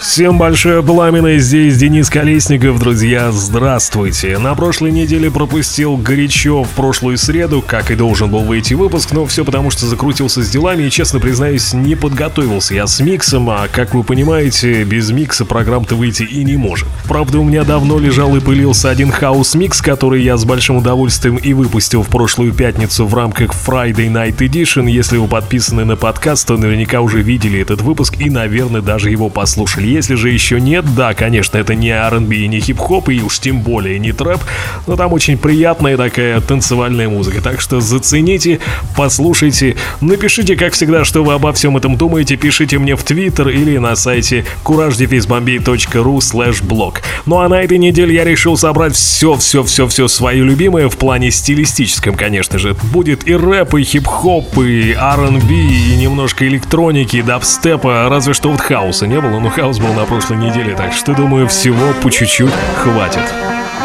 Всем большое пламя, здесь Денис Колесников, друзья, здравствуйте. На прошлой неделе пропустил горячо в прошлую среду, как и должен был выйти выпуск, но все потому, что закрутился с делами и, честно признаюсь, не подготовился я с миксом, а, как вы понимаете, без микса программ-то выйти и не может. Правда, у меня давно лежал и пылился один хаус-микс, который я с большим удовольствием и выпустил в прошлую пятницу в рамках Friday Night Edition. Если вы подписаны на подкаст, то наверняка уже видели этот выпуск и, наверное, даже его послушали. Если же еще нет, да, конечно, это не R&B и не хип-хоп, и уж тем более не трэп, но там очень приятная такая танцевальная музыка. Так что зацените, послушайте, напишите, как всегда, что вы обо всем этом думаете, пишите мне в Твиттер или на сайте couragedefizbombay.ru slash blog. Ну а на этой неделе я решил собрать все-все-все-все свое любимое в плане стилистическом, конечно же. Будет и рэп, и хип-хоп, и R&B, и немножко электроники, дабстепа, разве что вот хаоса не было, но хаос был на прошлой неделе, так что, думаю, всего по чуть-чуть хватит.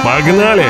Погнали!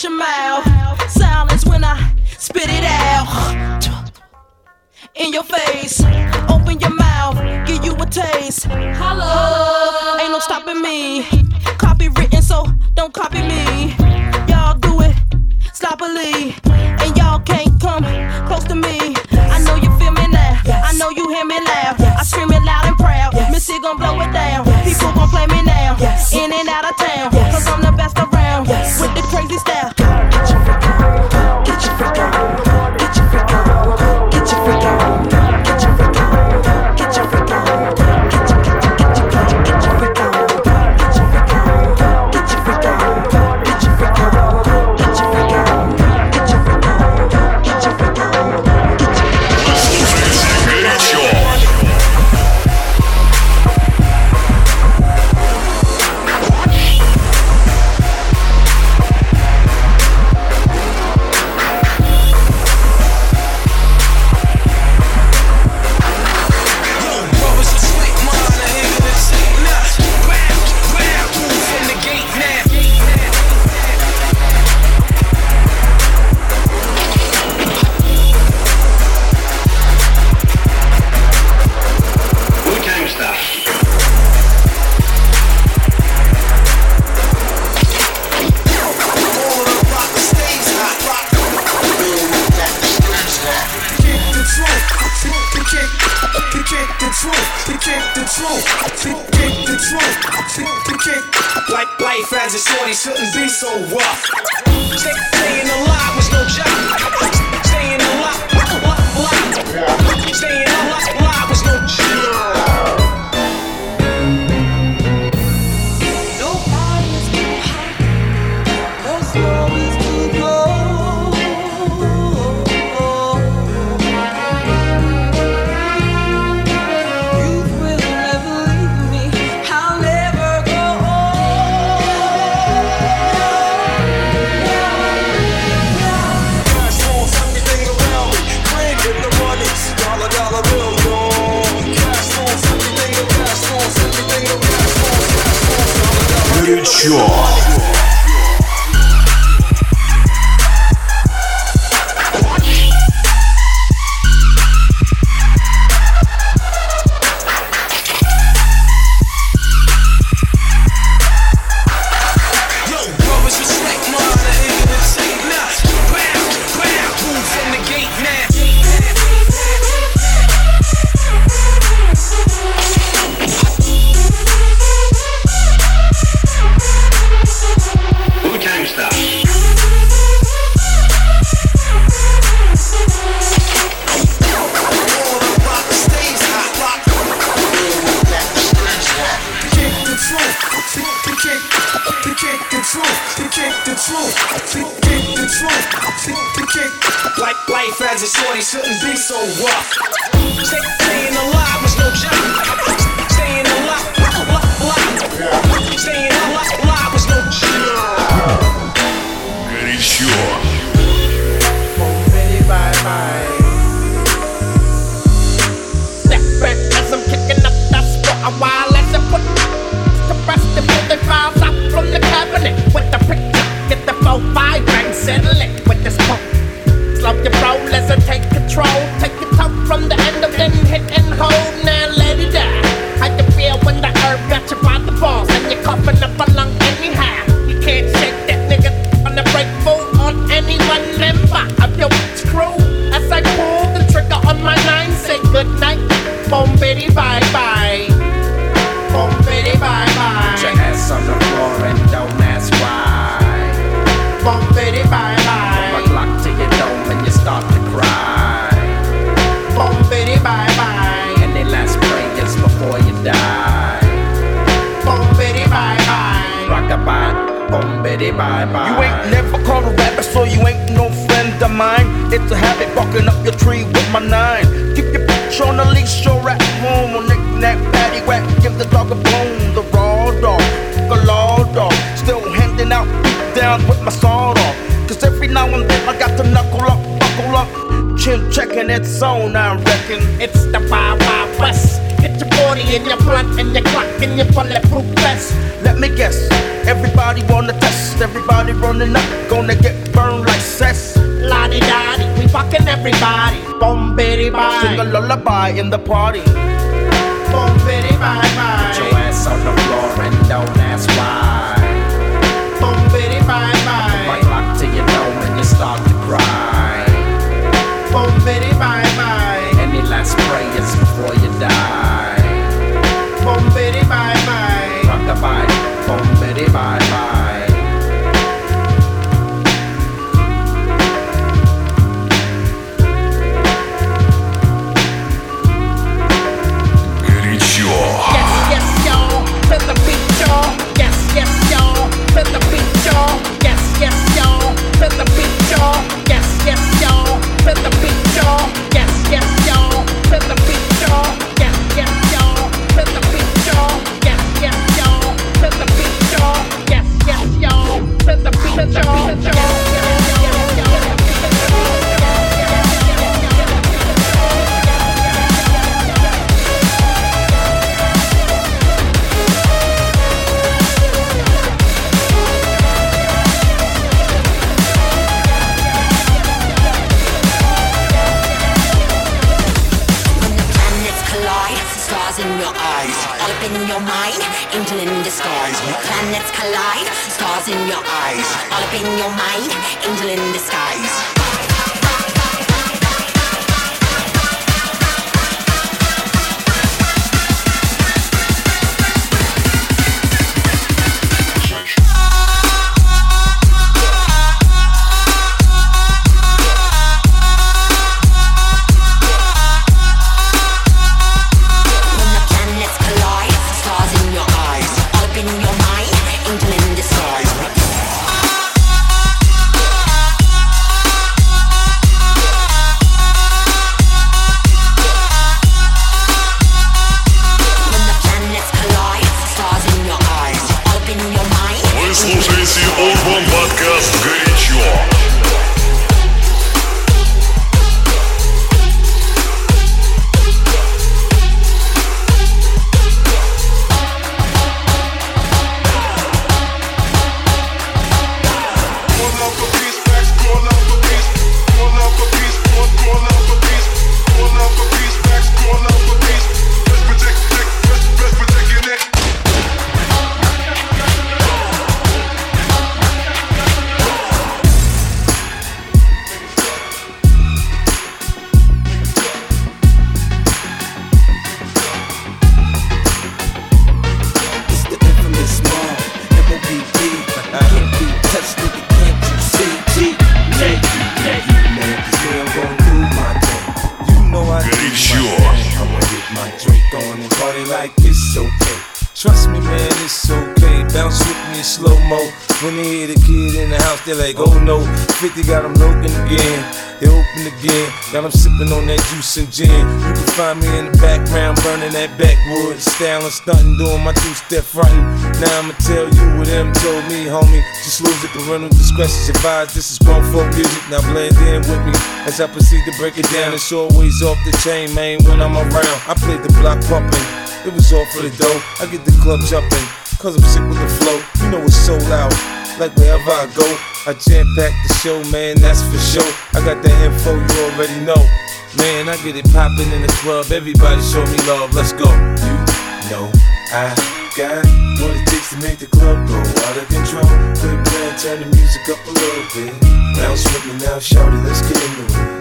Shut your mouth. Silence when I spit it out. In your face, open your mouth, give you a taste. Holla, ain't no stopping me. Copy written, so don't copy me. Y'all do it sloppily, and y'all can't come close to me. I know you feel me now. I know you hear me laugh. I scream it loud and proud. Missy gon' blow it down. People gon' play me now. In and out of town crazy. the truth, to kick the truth, to kick the truth, to, to kick. Like life as a shorty shouldn't be so rough. Staying alive was no job. Staying alive, alive, alive. Staying alive. Future. the party. Boom, bitty, bye, bye. Put your ass on the floor and don't ask why. Boom, bitty, bye, bye. on that juice and gin. You can find me in the background burning that backwood, styling, stunting, doing my two step frontin'. Now I'ma tell you what them told me, homie. Just lose it, parental discretion's advised. This is grown folk music, now blend in with me as I proceed to break it down. It's always off the chain, man. When I'm around, I play the block pumping. It was all for the dough. I get the club jumpin', cause I'm sick with the flow. You know it's so loud like wherever I go. I jam back the show, man, that's for sure. I got the info you already know. Man, I get it poppin' in the club. Everybody show me love, let's go. You know I got what it takes to make the club go out of control. quick playing, turn the music up a little bit. Bounce with me now, shout it, let's get into it.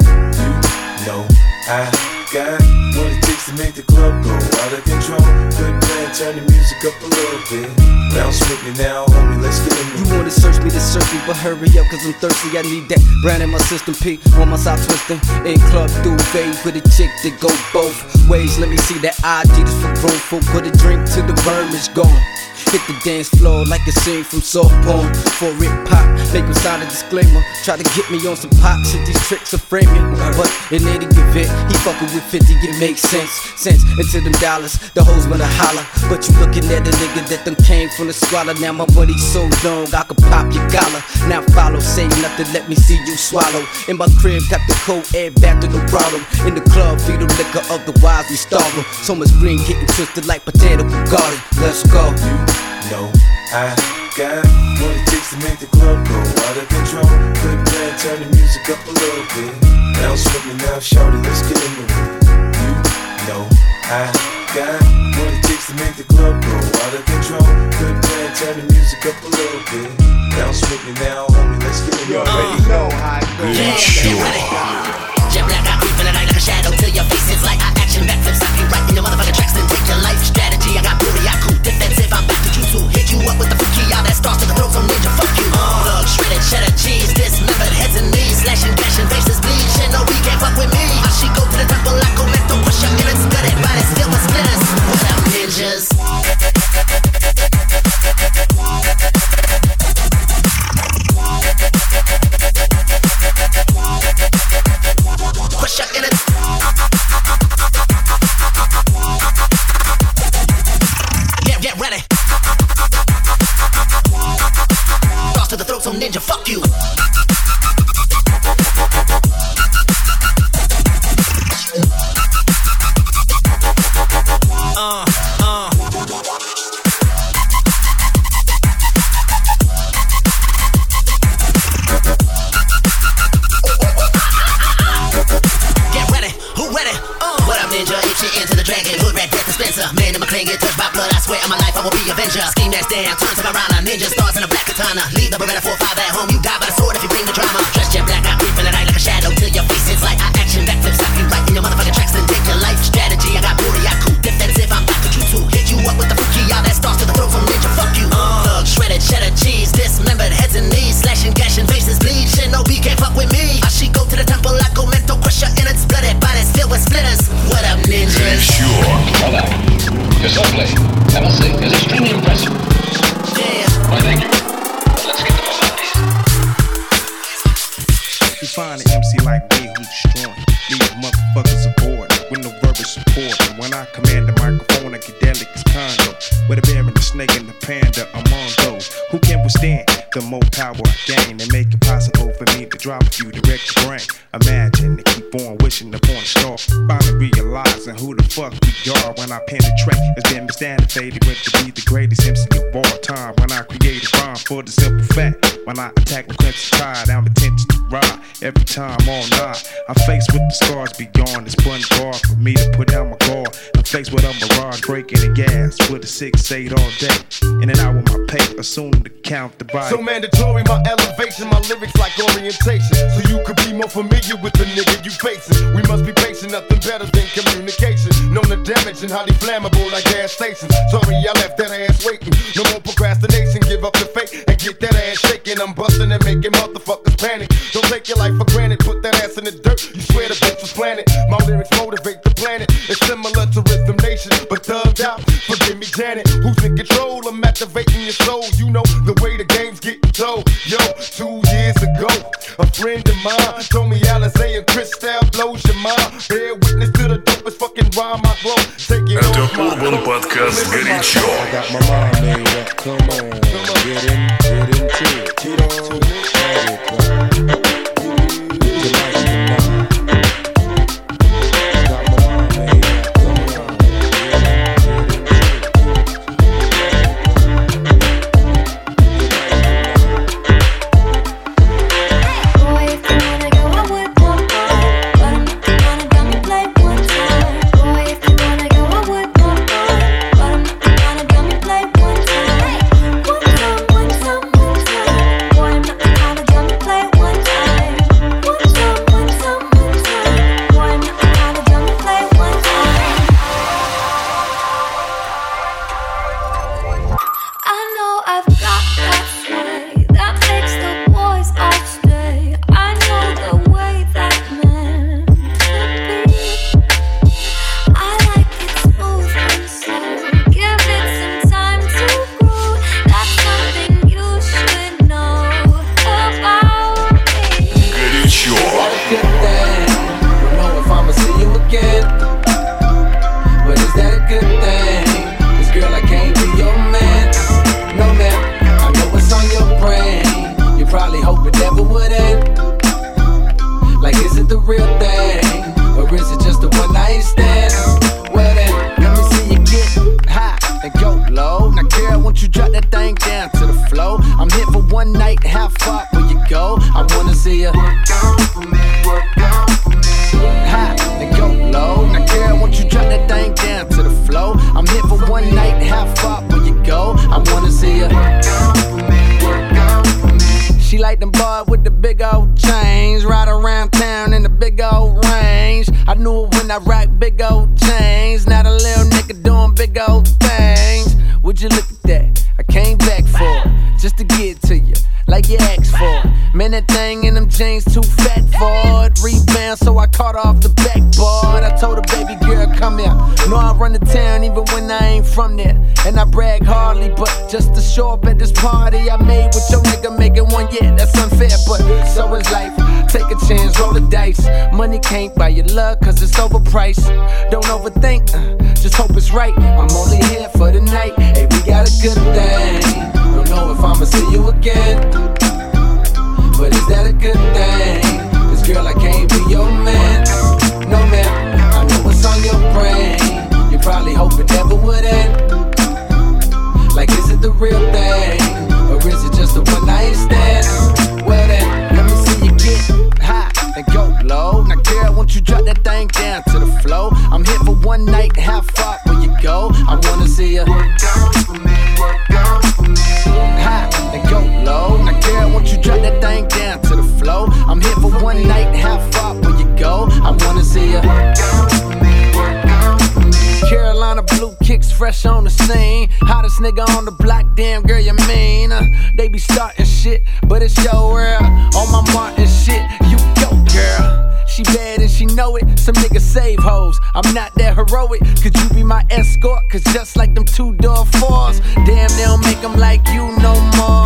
You know I got what it takes to make the club go out of control. Good plan, turn the music up a little bit. Bounce with me now, homie, let's get in You wanna search me to search me, but hurry up, cause I'm thirsty. I need that brand in my system, P on my side twisting. In club duvet with a chick that go both ways. Let me see that ID just for room for put a drink to the verm is gone. Hit the dance floor like a scene from soft porn. For it pop, make him sign a disclaimer. Try to get me on some pop shit, these tricks are framing. But in any event, he fucking with 50, it makes sense. Sense into them dollars, the hoes wanna holler. But you looking at a nigga that done came from the squalor. Now my money so long, I could pop your collar. Now follow, say nothing, let me see you swallow. In my crib, got the cold air back to the bottom. In the club, feed them liquor, otherwise we starve. So much green getting twisted like botanical garden. Let's go. You know I got what it takes to make the club go out of control. Good plan, turn the music up a little bit. Bounce with me now, shorty, let's get into it. You know I got what it takes to make the club go out of control. Good plan, turn the music up a little bit. Bounce with me now, homie, let's get into it. know how it goes. Jet black, I creep in the night like a shadow till your face is like I action backflip, stop you right in your motherfucking tracks, then take your life strategy. I got who can withstand the more power I gain and make it possible for me to drop few direct the brain. Imagine and keep on wishing upon a star. Finally realizing who the fuck we are when I penetrate. It's been misunderstood with to be the greatest MC of all time. When I create a rhyme for the simple fact. When I attack the Clemson tide, I'm intention to ride. Every time all night, I'm faced with the scars beyond. It's one bar for me to put down my guard. I'm faced with a mirage breaking the gas with a six eight all day. In and out with my paper, soon to count the body. So mandatory, my elevation, my lyrics like orientation. So you could be more familiar with the nigga you facing. We must be patient, nothing better than communication. Known the damage and highly flammable like gas stations. Sorry, I left that ass waiting. No more procrastination, give up the fake and get that ass shaking. I'm busting and making motherfuckers panic. Don't take your life for granted, put that ass in the dirt. You swear the bitch was planted. My lyrics motivate the planet. It's similar to Rhythm Nation, but thugged out. Forgive me, Janet. Who's in control? I'm activating your soul. You know the way the game's getting told. Yo, two years ago, a friend of mine told me Alizé and Cristal blows your mind. Bear witness to the dopest fucking rhyme I grow. Take it Это off my Урбан clothes. Подкаст Living my «Горячо». I got my mind made up. Come on, get in, get into it. Get on, let it so is life. Take a chance, roll the dice. Money can't buy your love, cause it's overpriced. Don't overthink, uh, just hope it's right. I'm only here for the night. Hey, we got a good thing. Don't know if I'ma see you again. But is that a good thing? Cause girl, I can't be your man. No man, I know what's on your brain. You probably hope it never would end. Like, is it the real thing? Or is it just a one night stand? Well then, and go low. Now, girl, won't you drop that thing down to the flow? I'm here for one night, how far will you go? I wanna see you. come for me work on High and go low. Now, girl, won't you drop that thing down to the flow? I'm here for one night, how far will you go? I wanna see you. Carolina blue kicks fresh on the scene. Hottest nigga on the block, damn girl, you mean? Uh, they be starting shit, but it's your world. On my Martin shit, you girl. She bad and she know it. Some niggas save hoes. I'm not that heroic. Could you be my escort? Cause just like them two door fours, damn, they don't make them like you no more.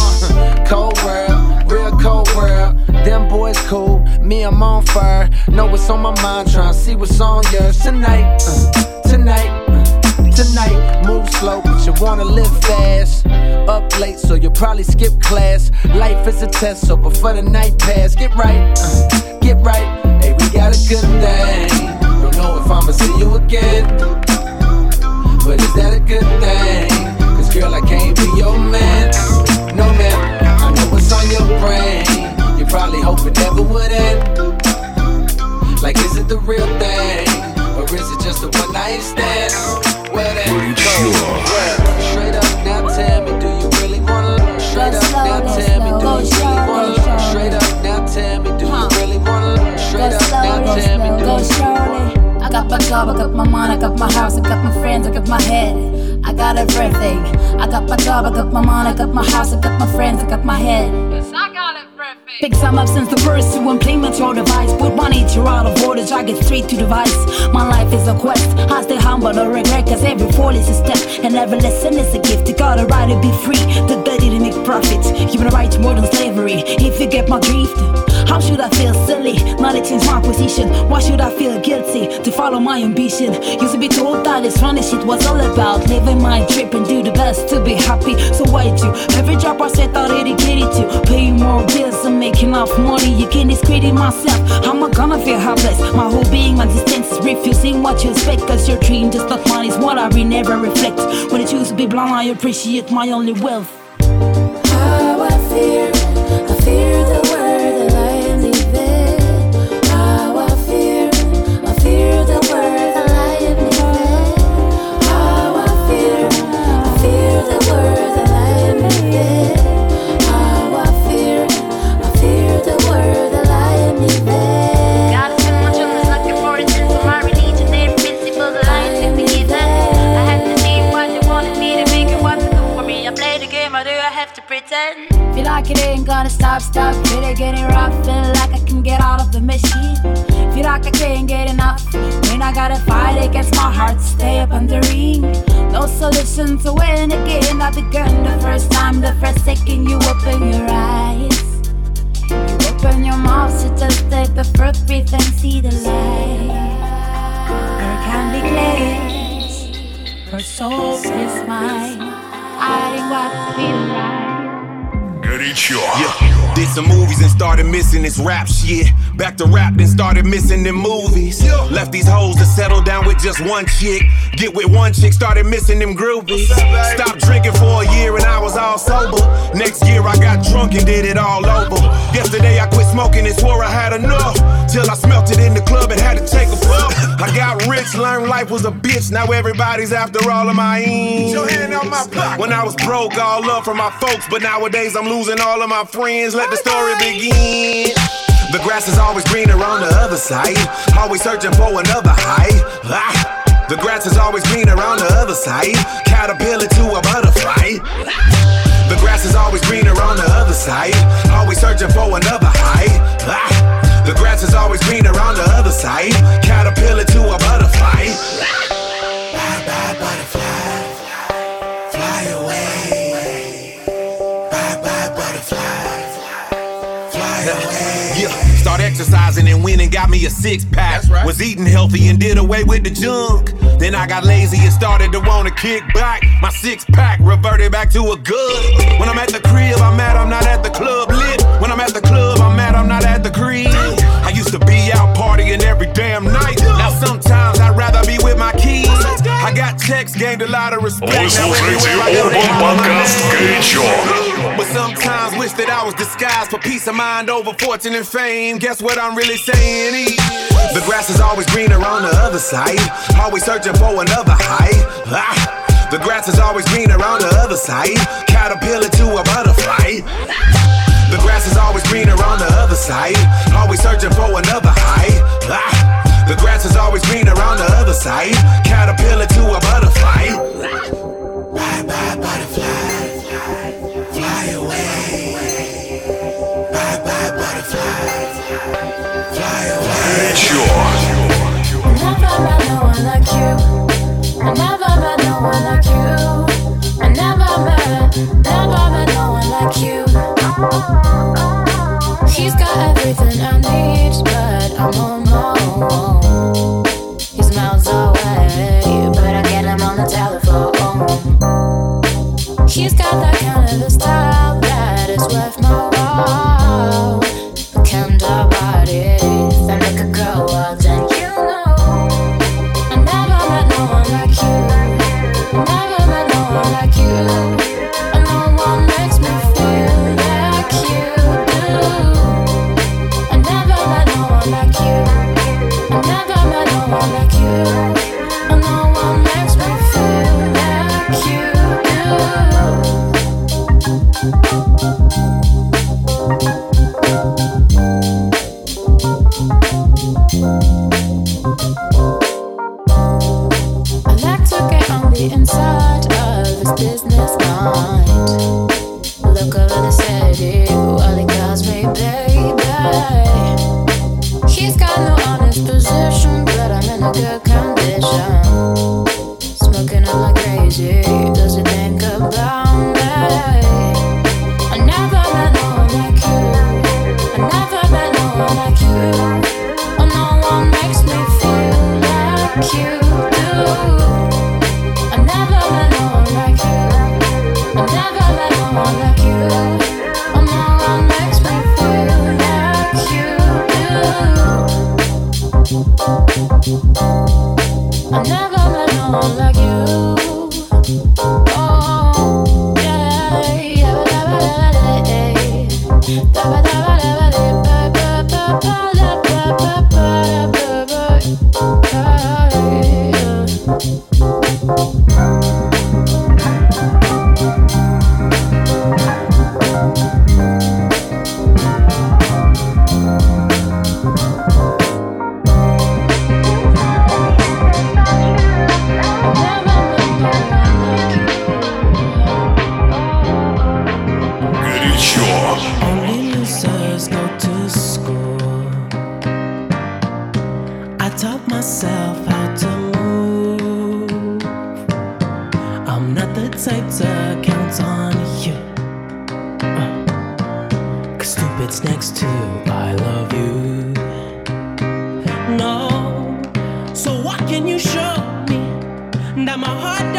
cold world, real cold world. Them boys cool, me, I'm on fire. Know what's on my mind, tryna see what's on yours tonight. uh, tonight. uh, Tonight, move slow, but you wanna live fast. Up late, so you'll probably skip class. Life is a test, so before the night pass, get right, uh, get right. Hey, we got a good thing. Don't know if I'ma see you again, but is that a good thing? Cause girl, I can't be your man. No man, I know what's on your brain. You probably hope it never would end. Like, is it the real thing? Or is it just a one night stand? Job, I got my mind, I got my house, I got my friends, I got my head. I got everything. I got my job, I got my mind, I got my house, I got my friends, I got my head. Yes, I got everything. Pick some up since the first you implement your device. Put one each out of orders, I get straight to the vice. My life is a quest. I stay humble, no regret, cause every fall is a step. And every lesson is a gift. You got a right to be free. The dirty to make profits. Human rights more than slavery. If you get my drift, how should I feel silly? Knowledge change my position. Why should I feel guilty to follow my ambition? Used to be told that this running shit was all about living my trip and do the best to be happy. So why do every job I set out dedicated to pay more bills and make enough money? You can't discredit myself. How am I gonna feel helpless? My whole being, my existence is refusing what you expect. Cause your dream just not mine is what I re- never reflect. When I choose to be blind, I appreciate my only wealth. How I fear, like it ain't gonna stop, stop. Really getting rough. Feel like I can get out of the machine. Feel like I can't get enough. When I gotta fight against my heart, stay up on the ring. No solution to win again. Not the gun the first time, the first second you open your eyes. You open your mouth to just take the first breath and see the light. Her can be glazed. Her soul is mine. Hiding what feel right. Горячо. Yeah, did some movies and started missing this rap shit. Back to rap, then started missing them movies. Left these hoes to settle down with just one chick. Get with one chick, started missing them groupies. Stopped drinking for a year and I was all sober. Next year I got drunk and did it all over. Yesterday I quit smoking and swore I had enough. Till I smelt it in the club and had to take a puff. I got rich, learned life was a bitch. Now everybody's after all of my ends. Your hand on my pocket. When I was broke, all love from my folks, but nowadays I'm losing all of my friends. Let the story begin. The grass is always greener on the other side. Always searching for another high. Ah. The grass is always greener on the other side. Caterpillar to a butterfly. The grass is always greener on the other side. Always searching for another high. Ah. The grass is always greener on the other side. Caterpillar to a butterfly. Start exercising and went and got me a six pack. Was eating healthy and did away with the junk. Then I got lazy and started to wanna kick back. My six pack reverted back to a good. When I'm at the crib, I'm mad I'm not at the club lit. When I'm at the club, I'm mad I'm not at the crib. I used to be out partying every damn night. Now sometimes text gained a lot of respect. Вы. But sometimes wish that I was disguised for peace of mind over fortune and fame. Guess what I'm really saying? E? The grass is always greener on the other side. Always searching for another high. Ah. The grass is always greener on the other side. Caterpillar to a butterfly. The grass is always greener on the other side. Always searching for another high. Ah. The grass is always greener on the other side. Caterpillar to a butterfly. Bye bye butterfly, fly away. Bye bye butterfly, fly away. Sure. I Never met no one like you. I never met no one like you. I never met, never met no one like you. He's got everything I need, but I'm on my He's got that inside of his business mind. Look over the city that my heart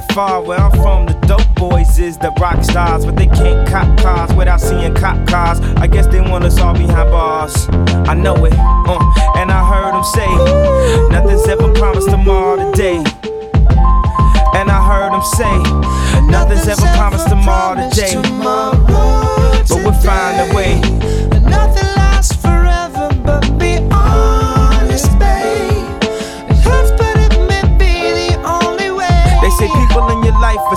not far. Where I'm from, the dope boys is the rock stars, but they can't cop cars without seeing cop cars. I guess they want us all behind bars. I know it, uh, and I heard them say, nothing's ever promised tomorrow today. And I heard them say, nothing's ever promised tomorrow today. But we'll find a way.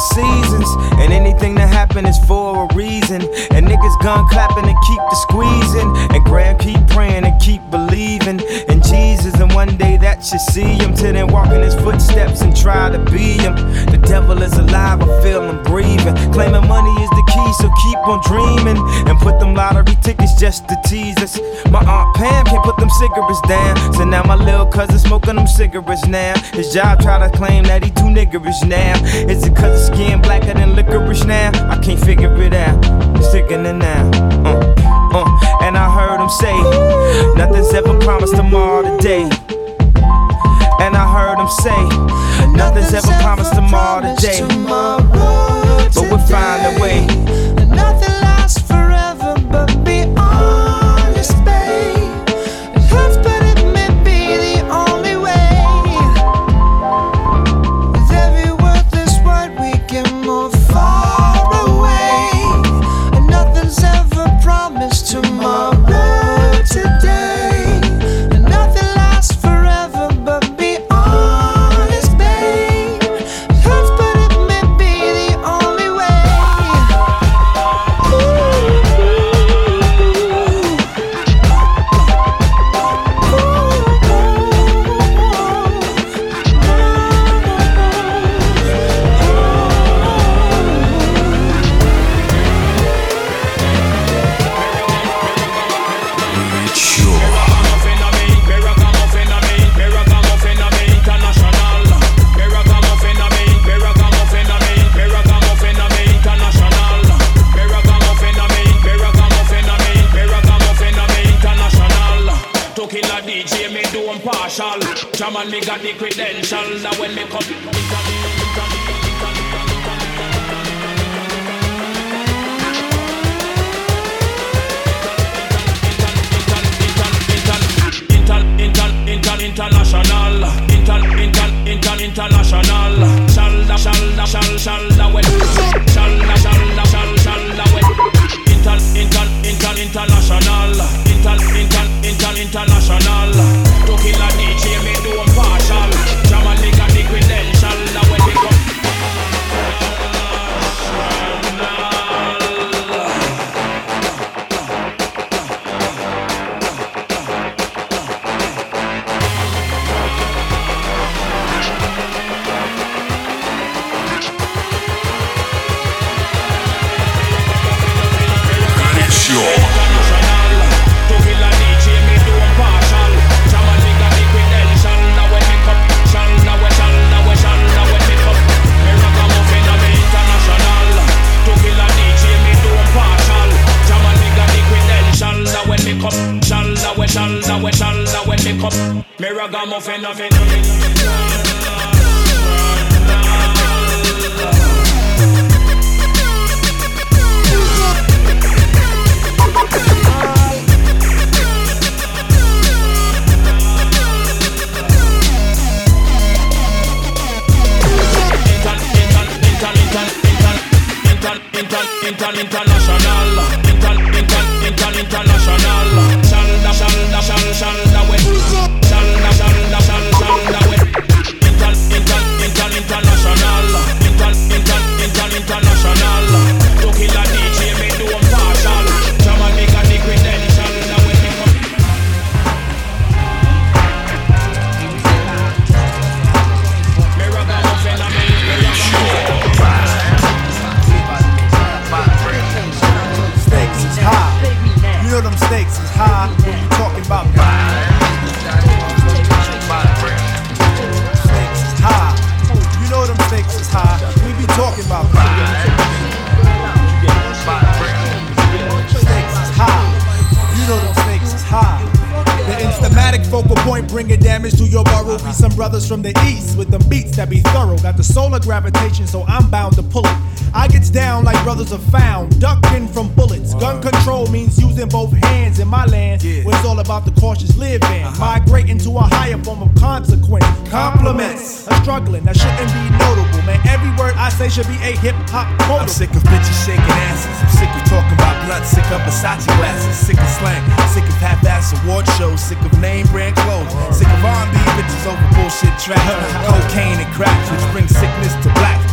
Seasons, and anything that happen is for a reason. And niggas gun clapping and keep the squeezing, and grand keep praying and keep believing in Jesus. And one day that you see him, till then walk in his footsteps and try to be him. The devil is alive, I feel him breathing. Claiming money is so keep on dreaming. And put them lottery tickets just to tease us. My aunt Pam can't put them cigarettes down, so now my little cousin smoking them cigarettes now. His job try to claim that he too niggerish now. Is it cause his skin blacker than licorice now? I can't figure it out. It's sickening now. Uh, uh. And I heard him say, nothing's ever promised tomorrow today. And I heard him say, nothing's ever promised tomorrow today. But we'll find a way. Forever, Jaman, me got the credential. Now when me come. From the east with the beats that be thorough. Got the solar gravitation, so I'm bound to pull it. I gets down like brothers are found, ducking from. Gun control means using both hands in my land. Where it's all about the cautious living, uh-huh. migrating to a higher form of consequence. Compliments, a struggling that shouldn't be notable, man. Every word I say should be a hip hop quote. I'm sick of bitches shaking asses. I'm sick of talking about blood. Sick of Versace glasses. Sick of slang. Sick of half-ass award shows. Sick of name brand clothes. Sick of R&B bitches over bullshit tracks. Cocaine and cracks, which brings sickness to black.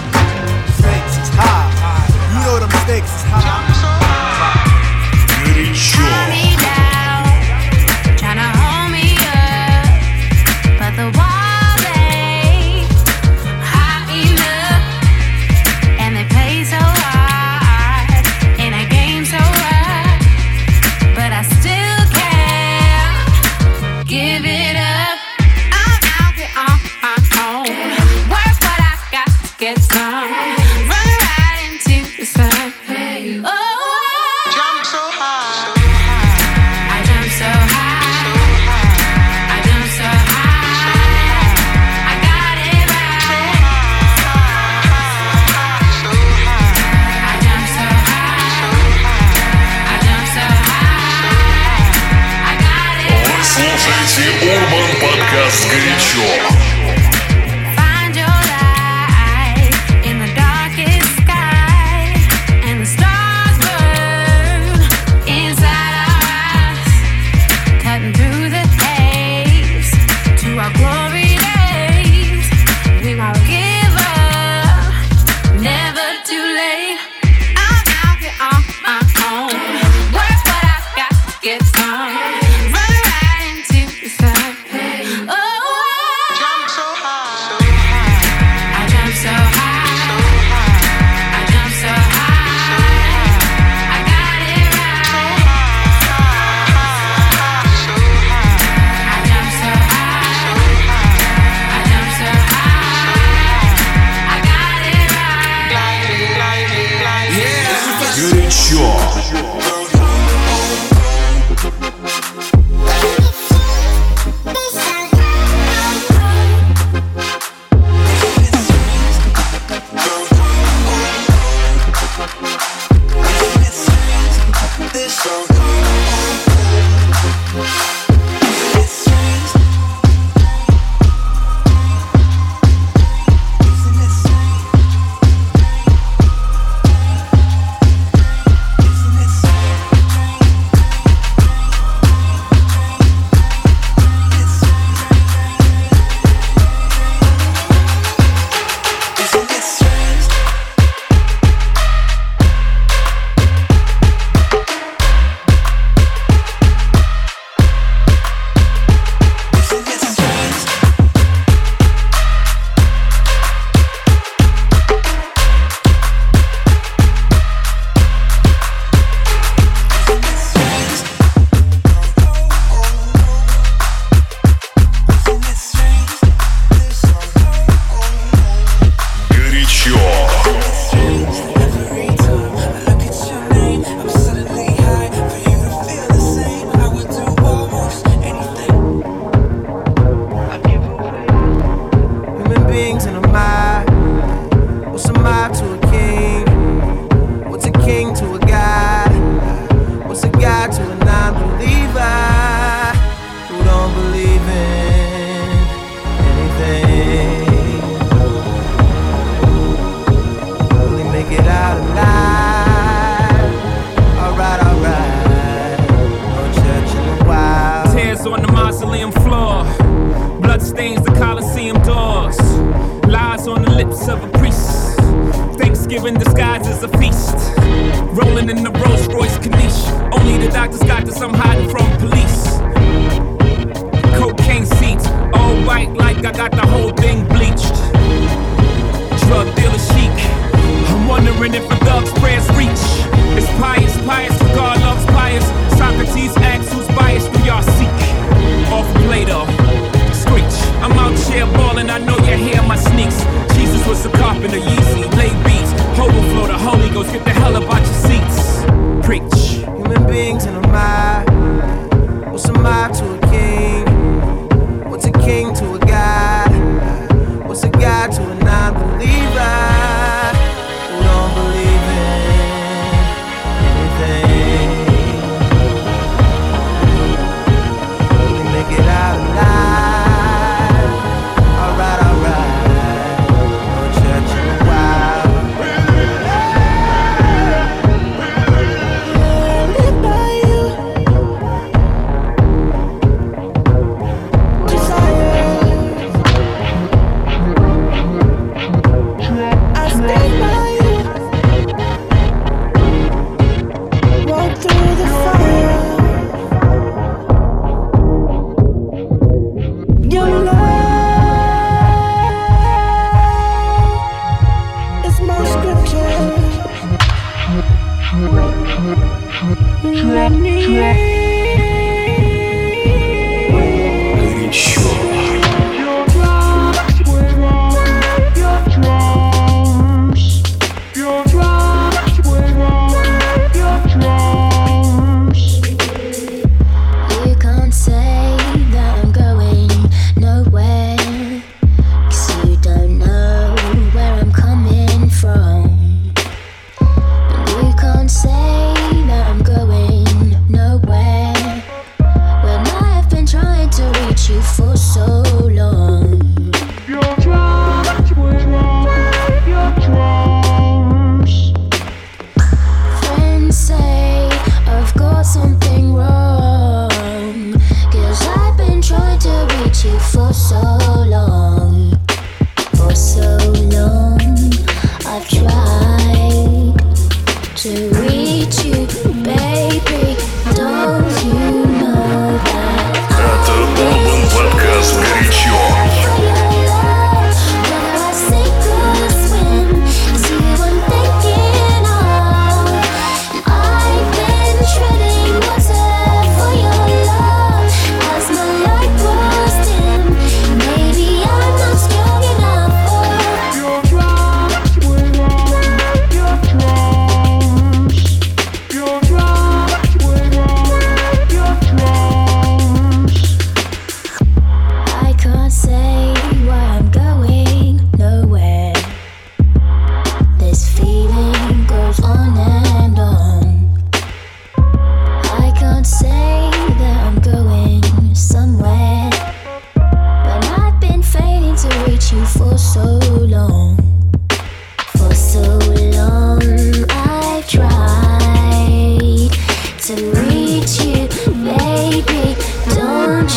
stakes is high. Doctors got I'm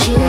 you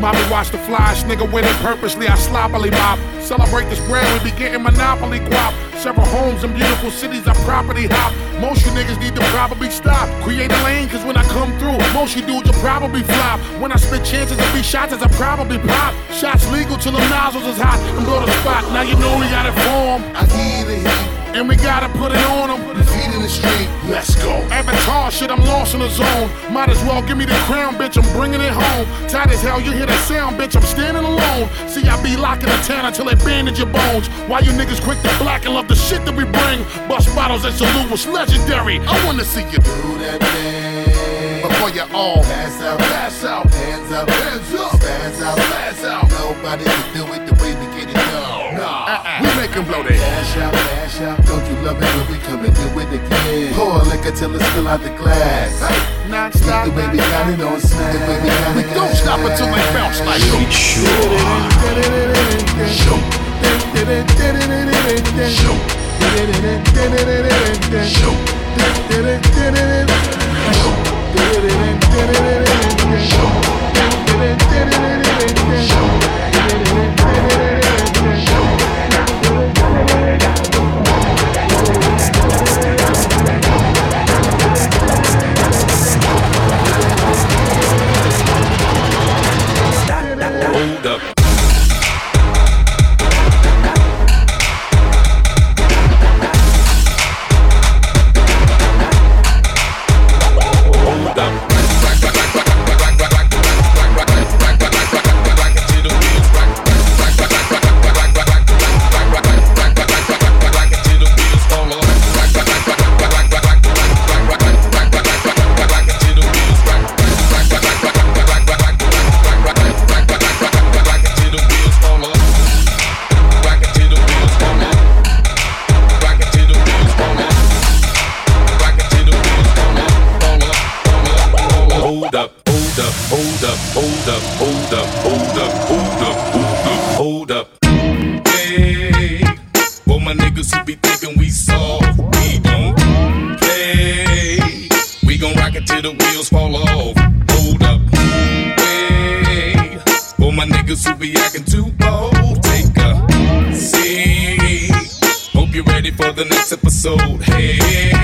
Mommy watch the flies, nigga with it purposely. I sloppily mop. Celebrate this brand, we be getting monopoly guap. Several homes in beautiful cities, I property hop. Most you niggas need to probably stop. Create a lane, cause when I come through, most you dudes will probably flop. When I spit chances and be shots, as I probably pop. Shots legal till them nozzles is hot and blow the spot. Now you know we got it form. I the heat. And we gotta put it on in the street, let's go. Avatar shit, I'm lost in the zone. Might as well give me the crown, bitch, I'm bringing it home. Tight as hell, you hear that sound, bitch, I'm standing alone. See, I be locking the town until they bandage your bones. Why you niggas quick to black and love the shit that we bring? Bust bottles and salute was legendary. I wanna see you do that thing. Before you all pass out, pass out, hands up, hands up, pass out, pass out. Nobody can do it the way we get it. Nah, uh-uh. we make 'em blow their cash out, cash out. Don't you love it when we come and do it again? Pour liquor till it's still out the glass. Hey, non-stop. The way we got it on smash. The way we got it. We don't stop until they bounce like Obrigado. my niggas who be acting too bold. Take a seat. Hope you're ready for the next episode. Hey.